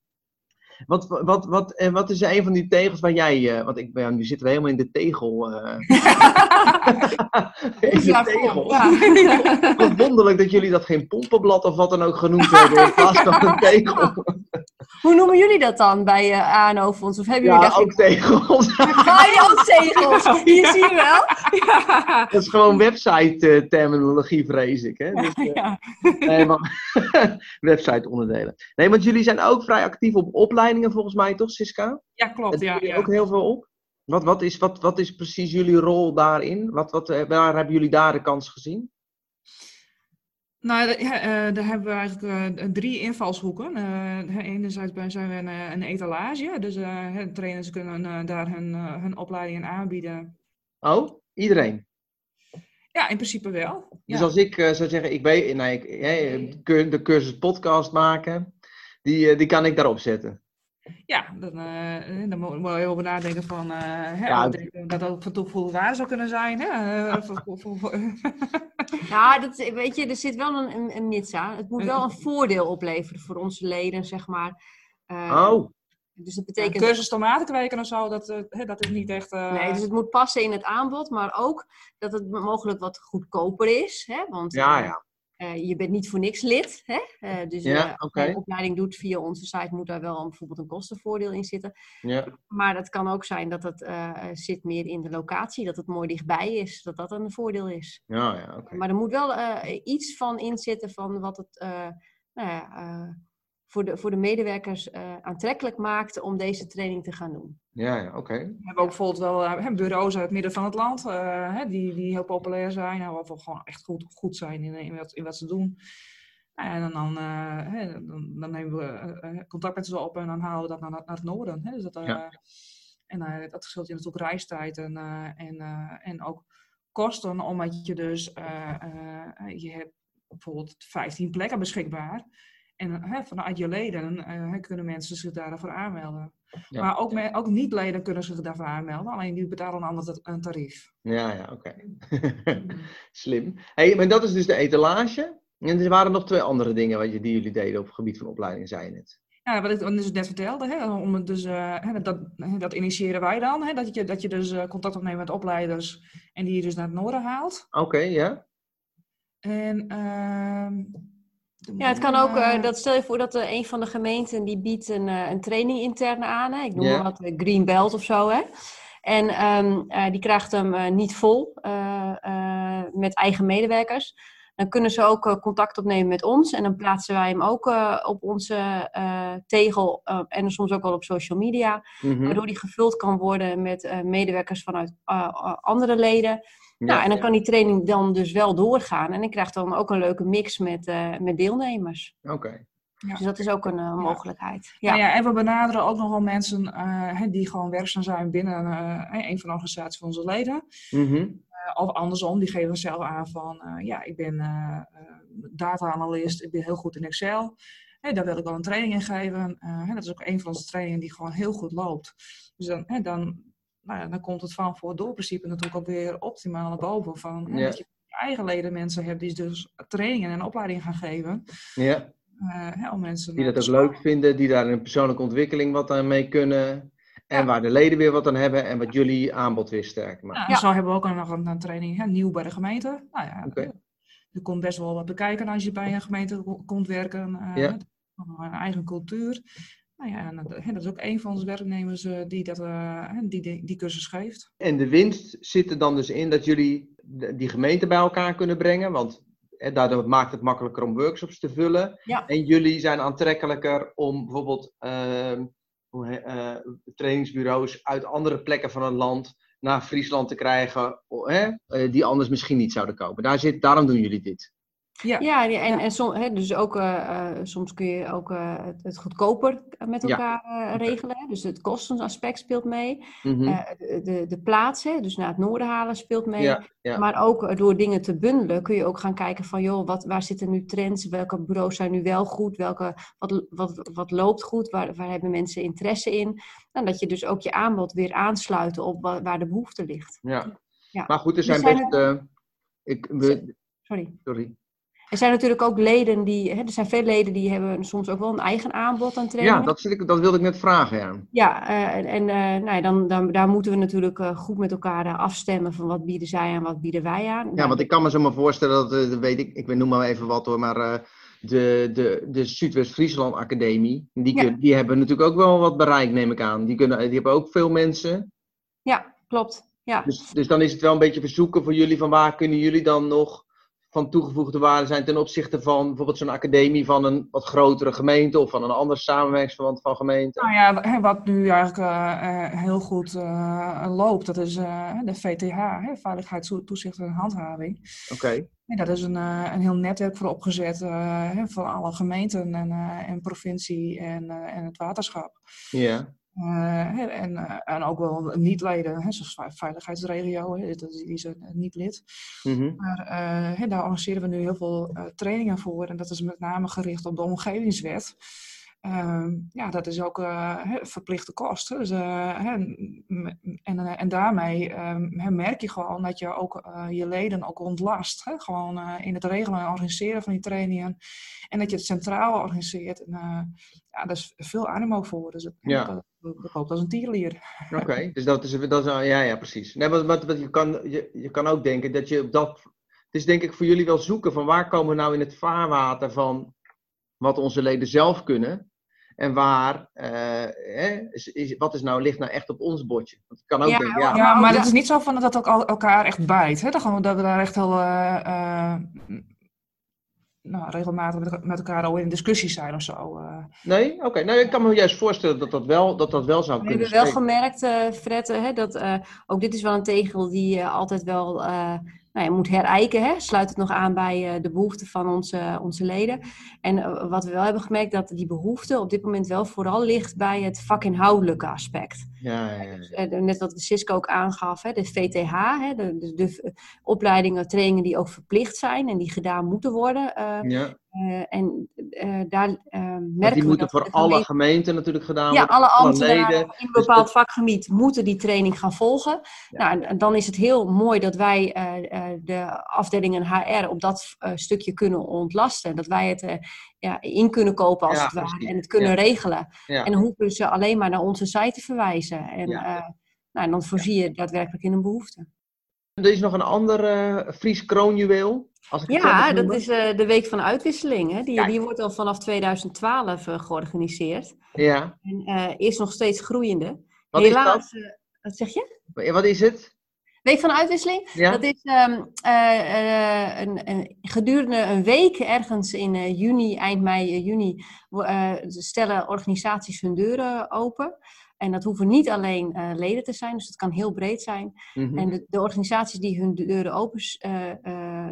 Wat, wat, wat, en wat is een van die tegels waar jij, eh, want ik ben, nu zitten we helemaal in de tegel. eh in de Ja, tegel. ja. Wat wonderlijk dat jullie dat geen pompenblad of wat dan ook genoemd hebben in plaats van een tegel. Hoe noemen jullie dat dan bij uh, ANO-fonds? Of hebben jullie Ja, ook tegels. Ah, ja, ook tegels. Hier zie je wel. Ja. Dat is gewoon website terminologie, vrees ik. Hè? Dus, eh, Ja. nee, maar website onderdelen. Nee, want jullie zijn ook vrij actief op opleidingen volgens mij, toch Siska? ja, klopt. Daar Ja, ja. ook heel veel op. Wat, wat, is, wat, wat is precies jullie rol daarin? Wat, wat, eh, waar hebben jullie daar de kans gezien? Nou, ja, eh, daar hebben we eigenlijk eh, drie invalshoeken. Enerzijds zijn we een, etalage, dus trainers kunnen daar hun, hun opleidingen aanbieden. Oh, iedereen. Ja, in principe wel. Dus als ik zou zeggen, ik weet, ik, de cursus podcast maken, die, die kan ik daarop zetten. Ja, dan, eh, eh, dan mo- moet je over nadenken van eh, hè, Ja, dat ook van toegevoegde waarde zou kunnen zijn. Hè? Voor- voor- voor- voor- Ja, dat, weet je, er zit wel een, een, een mits aan. Het moet wel een voordeel opleveren voor onze leden, zeg maar. Eh, Oh, Dus dat Een betekent... cursus tomatenkweken of zo, dat, hè, dat is niet echt... eh, Nee, dus het moet passen in het aanbod, maar ook dat het mogelijk wat goedkoper is. Hè? Want ja, ja. Eh, je bent niet voor niks lid. Hè? Eh, dus Ja, eh, als oké. je een opleiding doet via onze site, moet daar wel een, bijvoorbeeld een kostenvoordeel in zitten. ja. Maar het kan ook zijn dat het zit meer in de locatie, dat het mooi dichtbij is, dat dat een voordeel is. Ja, ja. Maar er moet wel iets van inzitten van wat het nou ja, voor, de, voor de medewerkers aantrekkelijk maakt om deze training te gaan doen. Ja, ja, oké. We hebben ook bijvoorbeeld wel eh, hè, bureaus uit het midden van het land, eh, hè, die, die heel populair zijn, en wat gewoon echt goed, goed zijn in, in, wat, in wat ze doen. En dan, eh, hè, dan, dan nemen we contact met ze op en dan halen we dat naar, naar het noorden. Hè. Dus dat, Ja. En dat scheelt je natuurlijk reistijd en, en, en ook kosten, omdat je dus, je hebt bijvoorbeeld 15 plekken beschikbaar. En hè, vanuit je leden eh, kunnen mensen zich daarvoor aanmelden. Ja. Maar ook, ook niet-leden kunnen zich daarvoor aanmelden, alleen die betalen een ander een tarief. Ja, ja, oké. Slim. Hey, maar dat is dus de etalage. En er waren nog twee andere dingen wat je, die jullie deden op het gebied van opleiding, zei je net. Ja, wat ik dus net vertelde, hè, om het dus, eh, hè, dat, hè, dat initiëren wij dan. Hè, dat, je, dat je dus eh, contact opneemt met opleiders en die je dus naar het noorden haalt. Oké, ja. En, ehm, Ja, het kan ook, eh, dat stel je voor dat eh, een van de gemeenten die biedt een, eh, een training interne aan. Hè? Ik noem maar wat, Green Belt of zo. Hè? En ehm, eh, die krijgt hem niet vol met eigen medewerkers. Dan kunnen ze ook contact opnemen met ons. En dan plaatsen wij hem ook op onze tegel en soms ook wel op social media. Mhm. Waardoor die gevuld kan worden met medewerkers vanuit andere leden. Nou, Ja, en dan kan die training dan dus wel doorgaan. En dan krijgt dan ook een leuke mix met, eh, met deelnemers. Oké. Ja. Dus dat is ook een eh, mogelijkheid. Ja. Ja. ja, en we benaderen ook nog wel mensen eh, hè, die gewoon werkzaam zijn binnen eh, een van de organisaties van onze leden. Eh, of andersom, die geven zelf aan van, eh, ja, ik ben data-analyst, ik ben heel goed in Excel. Hè, daar wil ik wel een training in geven. Eh, hè, dat is ook een van onze trainingen die gewoon heel goed loopt. Dus dan, hè, dan, nou ja, dan komt het van voor door principe natuurlijk ook weer optimaal naar boven. Van, Ja. Dat je eigen leden mensen hebt die dus trainingen en opleidingen gaan geven. Ja, hè, om mensen die dat ook leuk vinden, die daar een persoonlijke ontwikkeling wat aan mee kunnen. En Ja. waar de leden weer wat aan hebben en wat jullie aanbod weer sterk maken. Ja. Zo hebben we ook nog een, een training hè, nieuw bij de gemeente. Nou ja, Oké. je komt best wel wat bekijken als je bij een gemeente ko- komt werken. eh, Ja. Een eigen cultuur. Nou ja, en dat, is ook een van onze werknemers eh, die, dat, eh, hè, die, die die cursus geeft. En de winst zit er dan dus in dat jullie die gemeente bij elkaar kunnen brengen. Want hè, daardoor maakt het makkelijker om workshops te vullen. Ja. En jullie zijn aantrekkelijker om bijvoorbeeld ehm, eh, trainingsbureaus uit andere plekken van het land naar Friesland te krijgen, die anders misschien niet zouden komen. Daar zit, daarom doen jullie dit. Ja. Ja, en, en som, hè, dus ook, eh, eh, soms kun je ook eh, het, het goedkoper met Ja. elkaar regelen. hè. Dus het kostensaspect speelt mee. Eh, de, de, de plaats, hè, dus naar het noorden halen, speelt mee. ja, ja. Maar ook door dingen te bundelen kun je ook gaan kijken van, joh, wat, waar zitten nu trends? Welke bureaus zijn nu wel goed? Welke, wat, wat, wat loopt goed? Waar, waar hebben mensen interesse in? En dat je dus ook je aanbod weer aansluit op wa- waar de behoefte ligt. ja. Ja. Maar goed, er Er zijn zijn best. ik, we- Sorry. sorry. Er zijn natuurlijk ook leden die, hè, er zijn veel leden die hebben soms ook wel een eigen aanbod aan trainingen. Ja, dat, zit ik, dat wilde ik net vragen. Ja. Ja, eh, en en, eh, nou ja, dan, dan, daar moeten we natuurlijk eh, goed met elkaar afstemmen van wat bieden zij aan, wat bieden wij aan. Ja, Nou, want ik kan me zo maar voorstellen dat, dat weet ik, ik noem maar even wat hoor, maar de, de, de Zuidwest-Friesland Academie, die, Ja. die hebben natuurlijk ook wel wat bereik, neem ik aan. Die, kunnen, die hebben ook veel mensen. Ja, klopt. Ja. Dus, dus dan is het wel een beetje verzoeken voor jullie van waar kunnen jullie dan nog van toegevoegde waarde zijn ten opzichte van bijvoorbeeld zo'n academie van een wat grotere gemeente of van een ander samenwerkingsverband van gemeente. Nou ja, wat nu eigenlijk eh, eh, heel goed eh, loopt, dat is de VTH, hè, Veiligheid, Toezicht en Handhaving. Oké, dat is een, een heel netwerk voor opgezet van alle gemeenten en, en provincie en, en het waterschap. ja. Hè, en, eh, en ook wel niet-leden, zoals ve- veiligheidsregio, hè, dat is, die is een niet lid. Mhm. Maar eh, hè, daar organiseren we nu heel veel eh, trainingen voor. En dat is met name gericht op de omgevingswet. Ehm, ja, dat is ook eh, verplichte kosten. Dus, eh, en, eh, en daarmee ehm, merk je gewoon dat je ook je leden ook ontlast. Hè? Gewoon in het regelen en organiseren van die trainingen. En dat je het centraal organiseert. En, ja, daar is veel animo voor. Dus het, Ja. dat, loopt als een tierlier. Oké, dus dat is, dat is, ja, ja, precies. Nee, wat, wat, wat je, kan, je, je kan ook denken dat je op dat. Het is denk ik voor jullie wel zoeken van waar komen we nou in het vaarwater van wat onze leden zelf kunnen. En waar, eh, hè, is, is, wat is nou, ligt nou echt op ons bordje? Want kan ook Ja, denken, ja, Ja, maar ja. het is niet zo van dat het ook al- elkaar echt bijt. Hè? Dat, gewoon, dat we daar echt heel eh, eh, nou, regelmatig met, met elkaar al in discussie zijn of zo. eh. nee? Oké, nou ik kan me juist voorstellen dat dat wel, dat dat wel zou We kunnen hebben wel gemerkt, eh Fred, hè, dat eh, ook dit is wel een tegel die je altijd wel eh, nou ja, moet herijken. Hè? Sluit het nog aan bij eh, de behoeften van onze, onze leden. En eh, wat we wel hebben gemerkt, dat die behoefte op dit moment wel vooral ligt bij het vakinhoudelijke aspect. Ja, ja, ja. Dus, eh, net wat de Cisco ook aangaf, hè, de VTH, hè, de, de, de eh, opleidingen, trainingen die ook verplicht zijn en die gedaan moeten worden. eh, ja. en daar eh, merken Want die we moeten voor alle gemeente- gemeenten natuurlijk gedaan ja, worden. alle alle ambtenaren in een Dus bepaald vakgebied moeten die training gaan volgen. Nou, dan is het heel mooi dat wij de afdelingen HR op dat stukje kunnen ontlasten. Dat wij het ja, in kunnen kopen als Ja, het ware en het kunnen Ja. regelen. Ja. En dan hoeven ze alleen maar naar onze site te verwijzen. En, eh, nou, en dan voorzie je daadwerkelijk in een behoefte. Er is nog een ander eh, Fries kroonjuweel. Als ik Ja, dat is eh, de Week van Uitwisseling. Hè? Die, die wordt al vanaf 2012 eh, georganiseerd. Ja, En is nog steeds groeiende. wat Helaas, is eh, wat zeg je? dat? Wat is het? Week van Uitwisseling? Ja? Dat is eh, een, een, gedurende een week, ergens in eh, juni, eind mei, juni, stellen organisaties hun deuren open. En dat hoeven niet alleen leden te zijn, dus het kan heel breed zijn. Mhm. En de, de organisaties die hun deuren open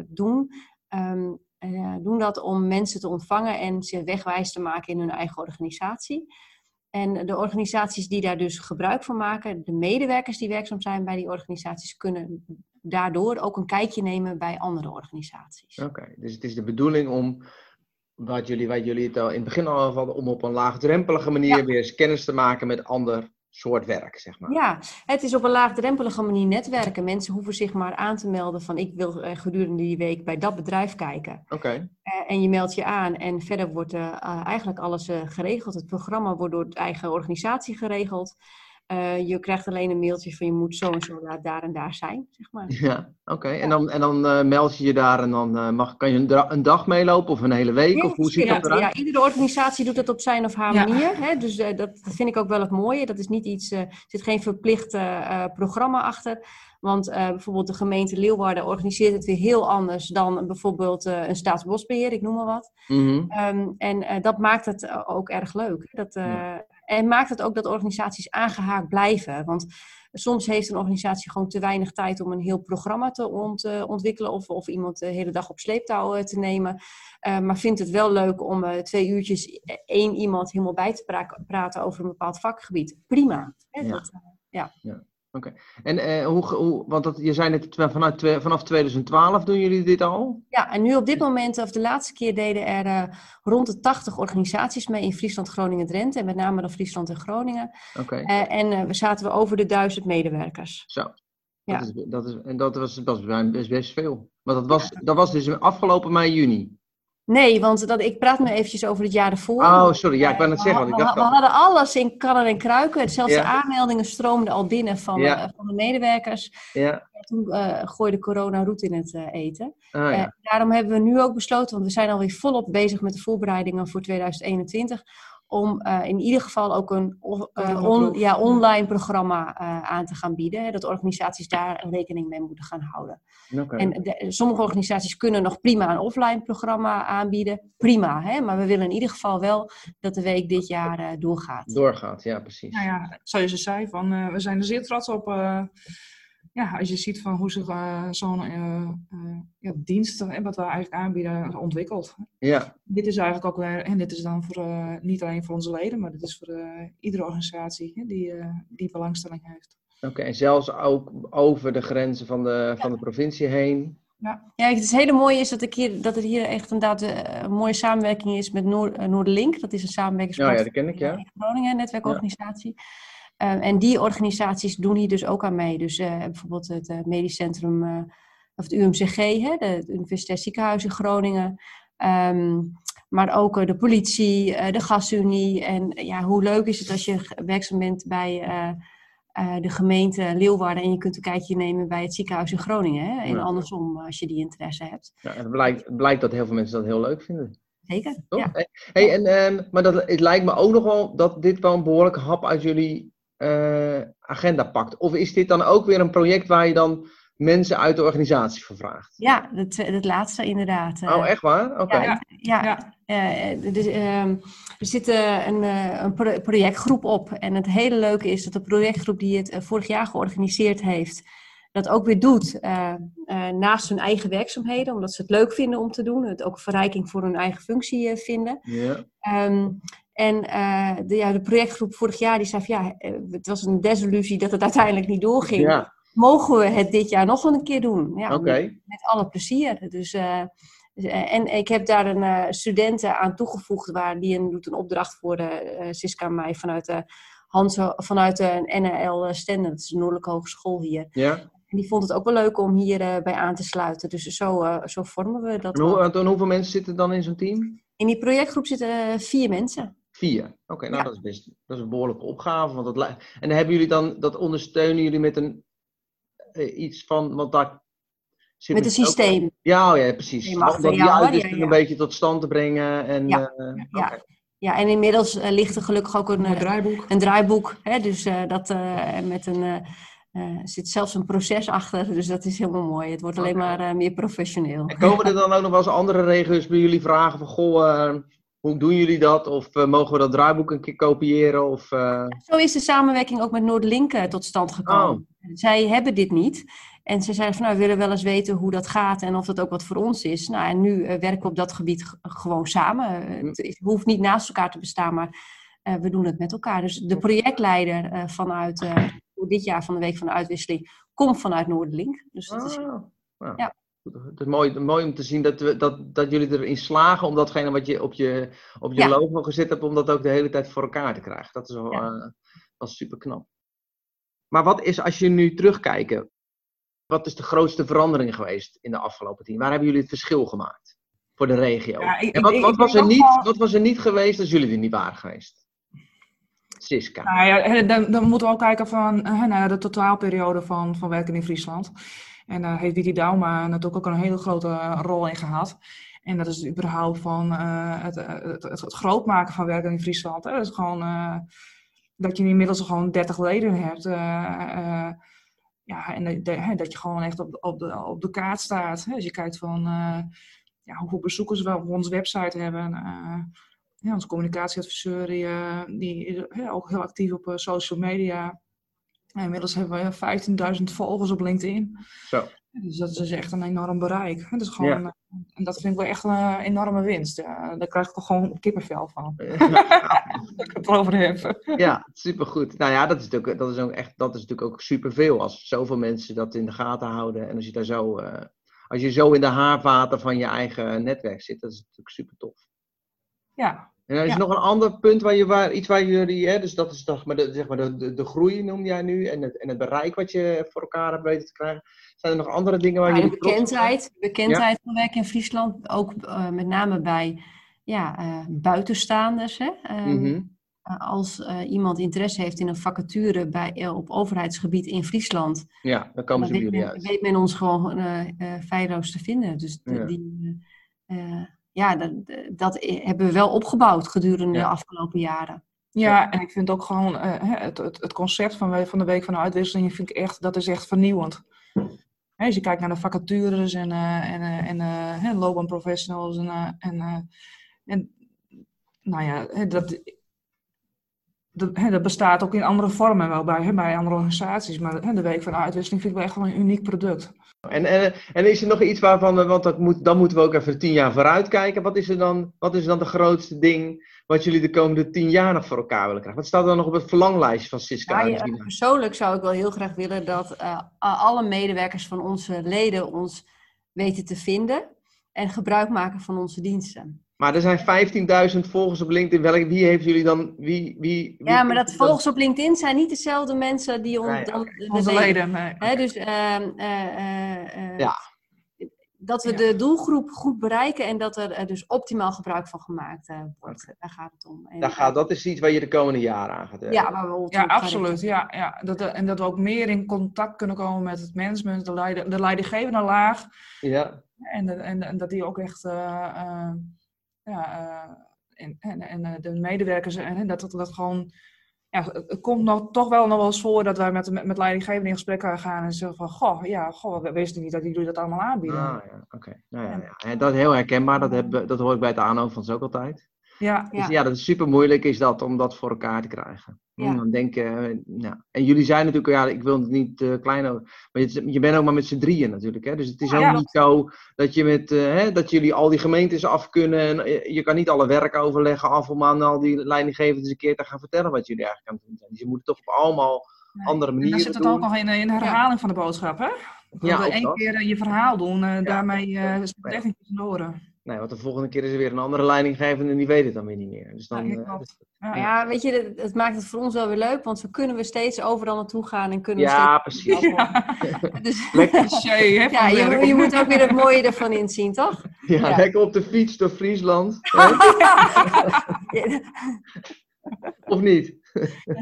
doen, ehm, eh, doen dat om mensen te ontvangen en ze wegwijs te maken in hun eigen organisatie. En de organisaties die daar dus gebruik van maken, de medewerkers die werkzaam zijn bij die organisaties, kunnen daardoor ook een kijkje nemen bij andere organisaties. Oké, dus het is de bedoeling om, wat jullie, wat jullie het al in het begin al hadden, om op een laagdrempelige manier Ja. weer eens kennis te maken met ander soort werk, zeg maar. Ja, het is op een laagdrempelige manier netwerken. Mensen hoeven zich maar aan te melden van ik wil eh, gedurende die week bij dat bedrijf kijken. Oké, Eh, en je meldt je aan en verder wordt eh, eigenlijk alles geregeld. Het programma wordt door de eigen organisatie geregeld. Eh, je krijgt alleen een mailtje van je moet zo en zo laat daar en daar zijn, zeg maar. ja, oké. En dan, en dan eh, meld je je daar en dan eh, mag, kan je een, dag meelopen of een hele week? Heel of hoe ziet dat eruit? Ja, iedere organisatie doet dat op zijn of haar Ja. manier. Hè? Dus eh, dat, dat vind ik ook wel het mooie. Dat is niet iets, eh, er zit geen verplicht programma achter. Want eh, bijvoorbeeld de gemeente Leeuwarden organiseert het weer heel anders dan bijvoorbeeld eh, een staatsbosbeheer, ik noem maar wat. Mhm. Ehm, en eh, dat maakt het ook erg leuk. Dat, eh, En maakt het ook dat organisaties aangehaakt blijven. Want soms heeft een organisatie gewoon te weinig tijd om een heel programma te ontwikkelen of, of iemand de hele dag op sleeptouw te nemen. maar vindt het wel leuk om twee uurtjes één iemand helemaal bij te praten over een bepaald vakgebied. Prima. Ja. Dat, ja. ja. Oké. En uh, hoe, hoe, want dat, je zei net vanuit, vanaf 2012 doen jullie dit al? Ja, en nu op dit moment, of de laatste keer deden er uh, rond de 80 organisaties mee in Friesland, Groningen, Drenthe. En met name dan Friesland en Groningen. Oké. Uh, en we zaten we over de duizend medewerkers. Zo. Ja. Dat is, dat is, en dat was, dat was best, best veel. Maar dat was, dat was dus afgelopen mei, juni. Nee, want dat, ik praat nu eventjes over het jaar ervoor. Oh, sorry. Ja, ik wou het zeggen. Want ik dacht we, we hadden alles in kannen en kruiken. Zelfs de aanmeldingen stroomden al binnen van, uh, van de medewerkers. Ja. toen uh, gooide corona roet in het uh, eten. Oh, ja. daarom hebben we nu ook besloten, want we zijn alweer volop bezig met de voorbereidingen voor 2021 om uh, in ieder geval ook een uh, on, ja, online programma uh, aan te gaan bieden. Hè, dat organisaties daar rekening mee moeten gaan houden. Okay. En de, sommige organisaties kunnen nog prima een offline programma aanbieden. Prima, hè, maar we willen in ieder geval wel dat de week dit jaar doorgaat. Doorgaat, ja precies. Nou ja, zoals je zei, van, we zijn er zeer trots op ja, als je ziet van hoe zich uh, zo'n uh, uh, ja, dienst, wat we eigenlijk aanbieden, ontwikkelt. Ja. Dit is eigenlijk ook weer, en dit is dan voor, niet alleen voor onze leden, maar dit is voor iedere organisatie die, die belangstelling heeft. Oké, en zelfs ook over de grenzen van de, van de provincie heen. Ja. ja, het is hele mooie is dat, ik hier, dat er hier echt inderdaad een mooie samenwerking is met Noord, Noorderlink. Dat is een samenwerkingspartner. Ja, ja, dat ken ik, ja. Groningen, netwerkorganisatie. Ja. Ehm, en die organisaties doen hier dus ook aan mee. Dus uh, bijvoorbeeld het uh, Medisch Centrum, of het UMCG, hè, de, het Universitair Ziekenhuis in Groningen. Um, maar ook de politie, de gasunie. En ja, hoe leuk is het als je werkzaam bent bij de gemeente Leeuwarden en je kunt een kijkje nemen bij het ziekenhuis in Groningen. Hè? En andersom, als je die interesse hebt. Ja, het blijkt, blijkt dat heel veel mensen dat heel leuk vinden. Zeker, ja. Hey, en, um, maar dat, het lijkt me ook nog wel dat dit wel een behoorlijke hap uit jullie uh, agenda pakt? Of is dit dan ook weer een project waar je dan mensen uit de organisatie vervraagt? Ja, het, het laatste inderdaad. Oh, echt waar? Oké. Ja, ja, ja. Uh, dus, uh, er zit een, een projectgroep op. En het hele leuke is dat de projectgroep die het vorig jaar georganiseerd heeft, dat ook weer doet naast hun eigen werkzaamheden, omdat ze het leuk vinden om te doen. Het ook verrijking voor hun eigen functie vinden. Ja. Um, en uh, de, ja, de projectgroep vorig jaar die zei van ja, eh, het was een desillusie dat het uiteindelijk niet doorging. Ja. Mogen we het dit jaar nog een keer doen? Ja, okay. met, met, alle plezier. Dus, uh, en ik heb daar een uh, studenten aan toegevoegd waar die een, doet een opdracht voor de Siska en mij vanuit de Hans, vanuit de NL Stenden, dat is de Noordelijke Hogeschool hier. Ja. En die vond het ook wel leuk om hier bij aan te sluiten. Dus zo, zo vormen we dat. En, hoe, en hoeveel mensen zitten dan in zo'n team? In die projectgroep zitten vier mensen. Vier. Oké, nou dat is best dat is een behoorlijke opgave. Want dat, en hebben jullie dan, dat ondersteunen jullie met een uh, iets van, want daar zit Met een systeem. Ook, ja, oh ja, precies. Om dat die uitwisseling ja, ja. een beetje tot stand te brengen. En, ja, uh, ja. Okay. ja, en inmiddels uh, ligt er gelukkig ook een, een draaiboek. Een draaiboek hè, dus dat met een... Er zit zelfs een proces achter, dus dat is helemaal mooi. Het wordt alleen maar meer professioneel. En komen er dan ook nog wel eens andere regio's bij jullie vragen van... Goh, hoe doen jullie dat? Of uh, mogen we dat draaiboek een keer kopiëren? Of, uh... Zo is de samenwerking ook met Noordlink uh, tot stand gekomen. Oh. Zij hebben dit niet. En ze zeiden van nou, we willen wel eens weten hoe dat gaat en of dat ook wat voor ons is. Nou, en nu werken we op dat gebied gewoon samen. Hm. Het hoeft niet naast elkaar te bestaan, maar we doen het met elkaar. Dus de projectleider vanuit dit jaar van de Week van de Uitwisseling komt vanuit Noordlink. Dus dat is, oh. ja. Het is mooi, mooi om te zien dat, we, dat, dat jullie erin slagen om datgene wat je op je, op je logo gezet hebt, om dat ook de hele tijd voor elkaar te krijgen. Dat is wel, ja. uh, super knap. Maar wat is, als je nu terugkijkt, wat is de grootste verandering geweest in de afgelopen tien? Waar hebben jullie het verschil gemaakt voor de regio? Ja, ik, en wat, wat, was er niet, wat was er niet geweest als jullie er niet waren geweest? Siska. Nou ja, dan, dan moeten we ook kijken van de totaalperiode van, van werken in Friesland. En daar heeft Widi Dauma natuurlijk ook een hele grote eh, rol in gehad. En dat is überhaupt van uh, het, het, het, groot maken van werken in Friesland. Hè. Dat is gewoon uh, dat je inmiddels gewoon 30 leden hebt. Ja, en dat je gewoon echt op, op, de, op de kaart staat. Hè. Als je kijkt van ja, hoeveel bezoekers we op onze website hebben. ja, onze communicatieadviseur, die, eh, is ook heel actief op eh, social media. Inmiddels hebben we 15.000 volgers op LinkedIn. Zo. Dus dat is dus echt een enorm bereik. Dat is gewoon, Ja. eh, en dat vind ik wel echt een eh, enorme winst. Ja, daar krijg ik toch gewoon kippenvel van. Dat ik het erover heb. Ja, supergoed. Nou ja, dat is natuurlijk, dat is ook echt, dat is natuurlijk ook superveel als zoveel mensen dat in de gaten houden. En als je daar zo, eh, als je zo in de haarvaten van je eigen netwerk zit, dat is natuurlijk super tof. Ja, En is er Ja. nog een ander punt waar je, waar, iets waar jullie, hè, dus dat is toch maar de, zeg maar de, de, de groei noem jij nu en het, en het bereik wat je voor elkaar hebt weten te krijgen. Zijn er nog andere dingen waar Ja, de jullie bekendheid, de bekendheid van werk in Friesland, ook eh, met name bij ja, eh, buitenstaanders. Hè? Ehm, Mhm. eh, als iemand interesse heeft in een vacature bij, op overheidsgebied in Friesland, Ja, dan komen ze bij weet jullie men, uit. weet men ons gewoon feilloos te vinden. Dus de- Ja. die, ja, dat, dat hebben we wel opgebouwd gedurende Ja. de afgelopen jaren. Ja, en ik vind ook gewoon eh, hè, het, het, het concept van, van de Week van de Uitwisseling, vind ik echt, dat is echt vernieuwend. Hè, als je kijkt naar de vacatures en, eh en, eh, en eh, hè, loopbaanprofessionals en, eh, en, eh, en nou ja, hè, dat, dat, bestaat ook in andere vormen wel bij, hè, bij andere organisaties. Maar hè, de Week van Uitwisseling vind ik wel echt wel een uniek product. En, en, en is er nog iets waarvan, want dat moet, dan moeten we ook even tien jaar vooruit kijken. Wat is er dan, wat is dan de grootste ding wat jullie de komende tien jaar nog voor elkaar willen krijgen? Wat staat er dan nog op het verlanglijstje van Siska Ja, en ja, Gina? persoonlijk zou ik wel heel graag willen dat eh, alle medewerkers van onze leden ons weten te vinden en gebruik maken van onze diensten. Maar er zijn 15.000 volgers op LinkedIn. Welk, wie heeft jullie dan? Wie, wie, wie Ja, maar dat volgens op LinkedIn zijn niet dezelfde mensen die ons Nee, dan oké. de Onze leden. nee. Hè, dus ehm, eh, eh, eh, Ja. dat we Ja. de doelgroep goed bereiken en dat er dus optimaal gebruik van gemaakt wordt. Daar gaat het om. En, Daar gaat, dat is iets waar je de komende jaren aan gaat werken. Ja, waar we ons Ja, absoluut. Ja, ja. Dat, en dat we ook meer in contact kunnen komen met het management, de, leiding, de leidinggevende laag. Ja. En, de- en, en dat die ook echt, ja, eh, en, en, en eh, de medewerkers, en dat, dat, dat gewoon, ja, het komt nog, toch wel nog wel eens voor dat wij met, met, met leidinggevenden in gesprek gaan en zeggen van, goh, ja, goh, we wisten niet dat jullie dat allemaal aanbieden. Ah, ja, oké. Nou, ja, dat is heel herkenbaar. Dat, hebben, dat hoor ik bij het ANO van ook altijd. Ja, Dus Ja. ja, dat is super moeilijk is dat om dat voor elkaar te krijgen. Ja. Dan denken, eh, nou, en jullie zijn natuurlijk, ja, ik wil het niet eh klein over, maar je, je bent ook maar met z'n drieën natuurlijk. Hè? Dus het is ook ja. niet zo dat, je met, eh, hè, dat jullie al die gemeentes af kunnen. En, je kan niet alle werkoverleggen af om aan al die leidinggevenden eens een keer te gaan vertellen wat jullie eigenlijk aan het doen zijn. Dus je moet het toch op allemaal andere en dan manieren zit het doen. ook nog in, in de herhaling van de boodschap, hè? Ja, één keer je verhaal doen, daarmee is het echt niet. Nee, want de volgende keer is er weer een andere leidinggevende en die weet het dan weer niet meer. Dus dan, Ja, eh, dus- Ja. Maar ja, weet je, het, het maakt het voor ons wel weer leuk, want zo kunnen we steeds overal naartoe gaan en kunnen we ja, steeds... precies. Dus, Lekker, Cliché, hè, van ja, je, je moet ook weer het mooie ervan inzien, toch? ja, Ja. lekker op de fiets door Friesland. of niet?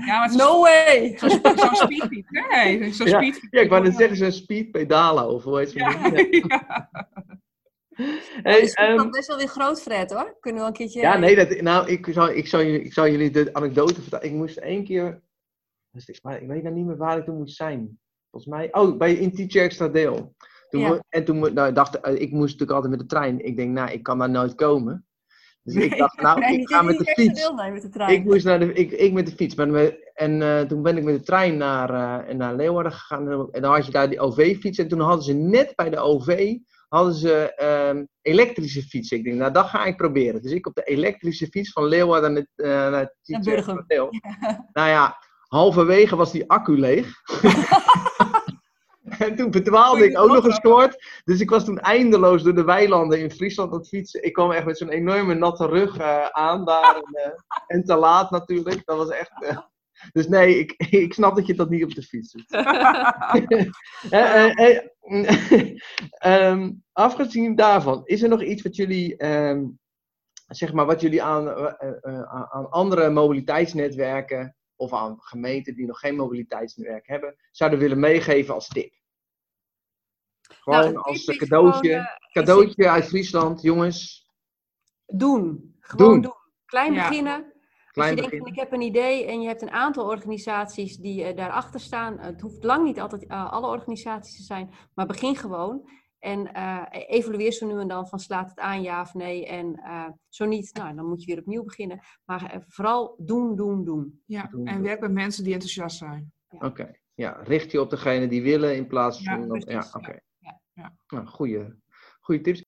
Ja, maar No way! zo'n sp- zo'n speedfiets. Nee, zo'n Ja. Ja, ik wou net zeggen, zo'n speedpedalen of hoe heet ze Ja, ja. Hey, dus ehm, dat best wel weer groot, Fred, hoor. Kunnen we een keertje... ja, nee, dat, nou, ik zou, ik, zou, jullie- ik zou jullie de anekdote vertellen. Ik moest één keer, maar ik weet nou niet meer waar ik toen moest zijn. Volgens mij, oh, bij in Teacher Extra Deel. Toen Ja. En toen nou, dacht eh, ik moest natuurlijk altijd met de trein. Ik denk, nou, ik kan daar nooit komen. Dus ik dacht, nou, Nee, ik ga met de fiets. deelnemen met de trein. Ik moest naar de, ik, ik met de fiets. Maar me- en eh, toen ben ik met de trein naar, eh, naar Leeuwarden gegaan. En dan had je daar die OV-fiets. En toen hadden ze net bij de OV hadden ze, ehm, elektrische fietsen. Ik denk, nou, dat ga ik proberen. Dus ik op de elektrische fiets van Leeuwarden naar, naar Tietje Burgum. Hotel. Nou ja, halverwege was die accu leeg. En toen verdwaalde ik ook nog eens kort. Dus ik was toen eindeloos door de weilanden in Friesland aan het fietsen. Ik kwam echt met zo'n enorme natte rug eh, aan daar. En, eh, en te laat natuurlijk. Dat was echt... dus nee, ik, ik snap dat je dat niet op de fiets doet. Eh, eh, eh, ehm, afgezien daarvan, is er nog iets wat jullie, ehm, zeg maar, wat jullie aan, eh, eh, eh, aan andere mobiliteitsnetwerken of aan gemeenten die nog geen mobiliteitsnetwerk hebben, zouden willen meegeven als tip? Gewoon Nou, als cadeautje, gewoon, cadeautje uit Friesland, jongens. Doen. Gewoon Doen. doen. Klein Ja. beginnen. Klein Als je denkt, ik heb een idee en je hebt een aantal organisaties die eh, daarachter staan. Het hoeft lang niet altijd eh, alle organisaties te zijn, maar begin gewoon. En uh, evalueer zo nu en dan van slaat het aan, ja of nee. En uh, zo niet, nou, dan moet je weer opnieuw beginnen. Maar uh, vooral doen, doen, doen. Ja, Doen, en doen. werk met mensen die enthousiast zijn. Oké, ja, richt je op degene die willen in plaats van... ja, precies, oké. Ja, ja. Nou, goeie, goeie tips.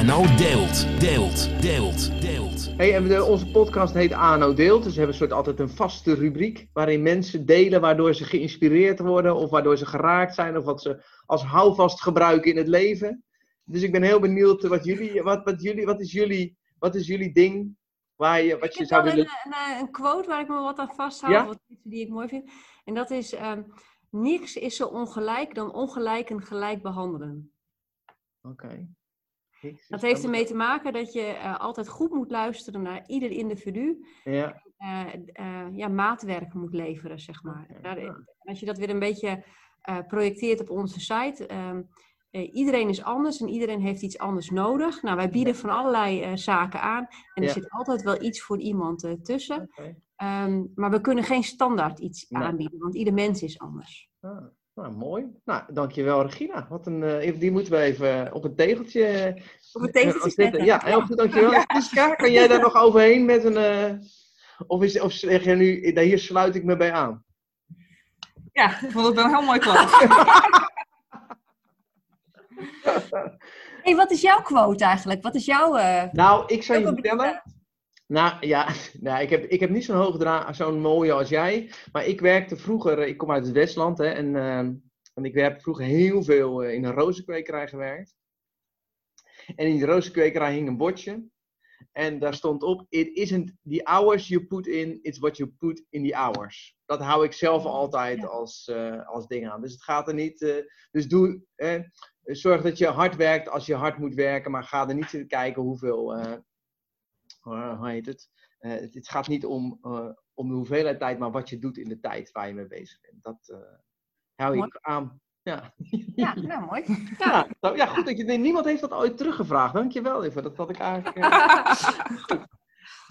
Arno deelt, deelt, deelt, deelt. Hey, en de- onze podcast heet ANO Deelt. Dus we hebben een soort altijd een vaste rubriek waarin mensen delen waardoor ze geïnspireerd worden of waardoor ze geraakt zijn of wat ze als houvast gebruiken in het leven. Dus ik ben heel benieuwd wat jullie, wat, wat jullie, wat is jullie, wat is jullie ding waar je, wat Ik je zou willen. een, een, een quote waar ik me wat aan vasthoud, Ja? wat die ik mooi vind. En dat is, ehm, niks is zo ongelijk dan ongelijken gelijk behandelen. Oké. Dat heeft ermee te maken dat je eh, altijd goed moet luisteren naar ieder individu. Ja, eh, eh, ja, maatwerk moet leveren, zeg maar. Daar-. Als je dat weer een beetje projecteert op onze site. ehm, eh, iedereen is anders en iedereen heeft iets anders nodig. Nou, wij bieden van allerlei zaken aan. En er Ja. zit altijd wel iets voor iemand tussen. Ehm, maar we kunnen geen standaard iets Nee. aanbieden, want ieder mens is anders. Ah, nou, mooi. Nou, dankjewel Regina. Wat een, eh, even- die moeten we even op een tegeltje eh, Op een tegeltje zetten. zetten. Ja, heel goed, dankjewel. Priska, kan jij daar nog overheen met een... eh, of, is, of zeg je nu, daar hier sluit ik me bij aan? Ja, ik vond het wel een heel mooi klap. hey, wat is jouw quote eigenlijk? Wat is jouw... eh, Nou, ik zou je vertellen. Nou ja, nou, ik, heb, ik heb niet zo'n dra- zo'n mooie als jij. Maar ik werkte vroeger, eh, ik kom uit het Westland hè, en, ehm, en ik heb vroeger heel veel eh, in een rozenkwekerij gewerkt. En in die rozenkwekerij hing een bordje. En daar stond op: It isn't the hours you put in, it's what you put in the hours. Dat hou ik zelf altijd als, eh, als ding aan. Dus het gaat er niet. eh, dus doe, eh, zorg dat je hard werkt als je hard moet werken, maar ga er niet zitten kijken hoeveel. eh, eh, hoe heet het? Eh, het, het gaat niet om, eh, om de hoeveelheid tijd, maar wat je doet in de tijd waar je mee bezig bent. Dat eh, hou ik aan. Ja. Ja, nou mooi. Ja, nou, ja, goed. Dat je, niemand heeft dat ooit teruggevraagd. Dankjewel even. Dat had ik eigenlijk. eh,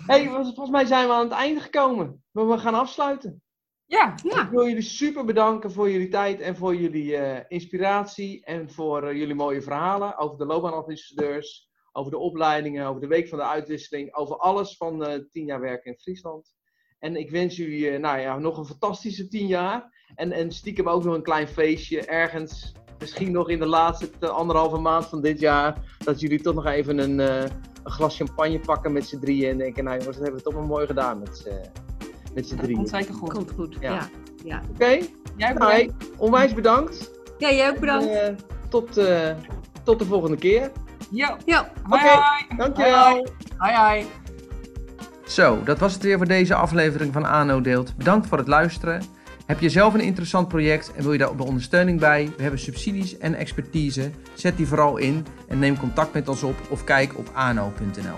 hey, vol- volgens mij zijn we aan het einde gekomen. Maar we gaan afsluiten. Ja, Ja, Ik wil jullie super bedanken voor jullie tijd en voor jullie eh, inspiratie en voor eh, jullie mooie verhalen over de loopbaanadviseurs, over de opleidingen, over de week van de uitwisseling, over alles van eh 10 jaar werken in Friesland. En ik wens jullie eh, nou ja, nog een fantastische 10 jaar. En, en stiekem ook nog een klein feestje ergens. Misschien nog in de laatste t- anderhalve maand van dit jaar. Dat jullie toch nog even een, eh, een glas champagne pakken met z'n drieën. En denken, nou jongens, dat hebben we toch wel mooi gedaan met z'n met z'n dat drieën. komt Oké? zeker goed. komt goed. Ja. Ja. Ja. Jij Nou, hey, onwijs bedankt. ja, jij ook bedankt. Eh, tot, eh, tot de volgende keer. Jo, Ja, hoi Oké. hoi. Dankjewel. Hoi, Hoi hoi. Zo, dat was het weer voor deze aflevering van ANO Deelt. Bedankt voor het luisteren. Heb je zelf een interessant project en wil je daar de ondersteuning bij? We hebben subsidies en expertise. Zet die vooral in en neem contact met ons op of kijk op ano.nl.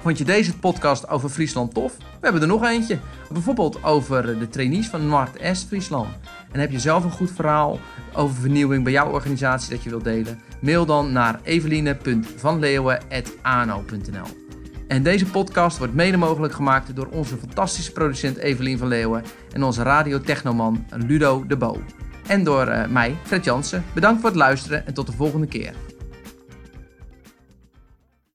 Vond je deze podcast over Friesland tof? We hebben er nog eentje. Bijvoorbeeld over de trainees van Noord-Est Friesland. En heb je zelf een goed verhaal over vernieuwing bij jouw organisatie dat je wilt delen? Mail dan naar eveline.vanleeuwen.ano.nl en deze podcast wordt mede mogelijk gemaakt door onze fantastische producent Evelien van Leeuwen en onze radiotechnoman Ludo de Bo. En door eh, mij, Fred Jansen. Bedankt voor het luisteren en tot de volgende keer.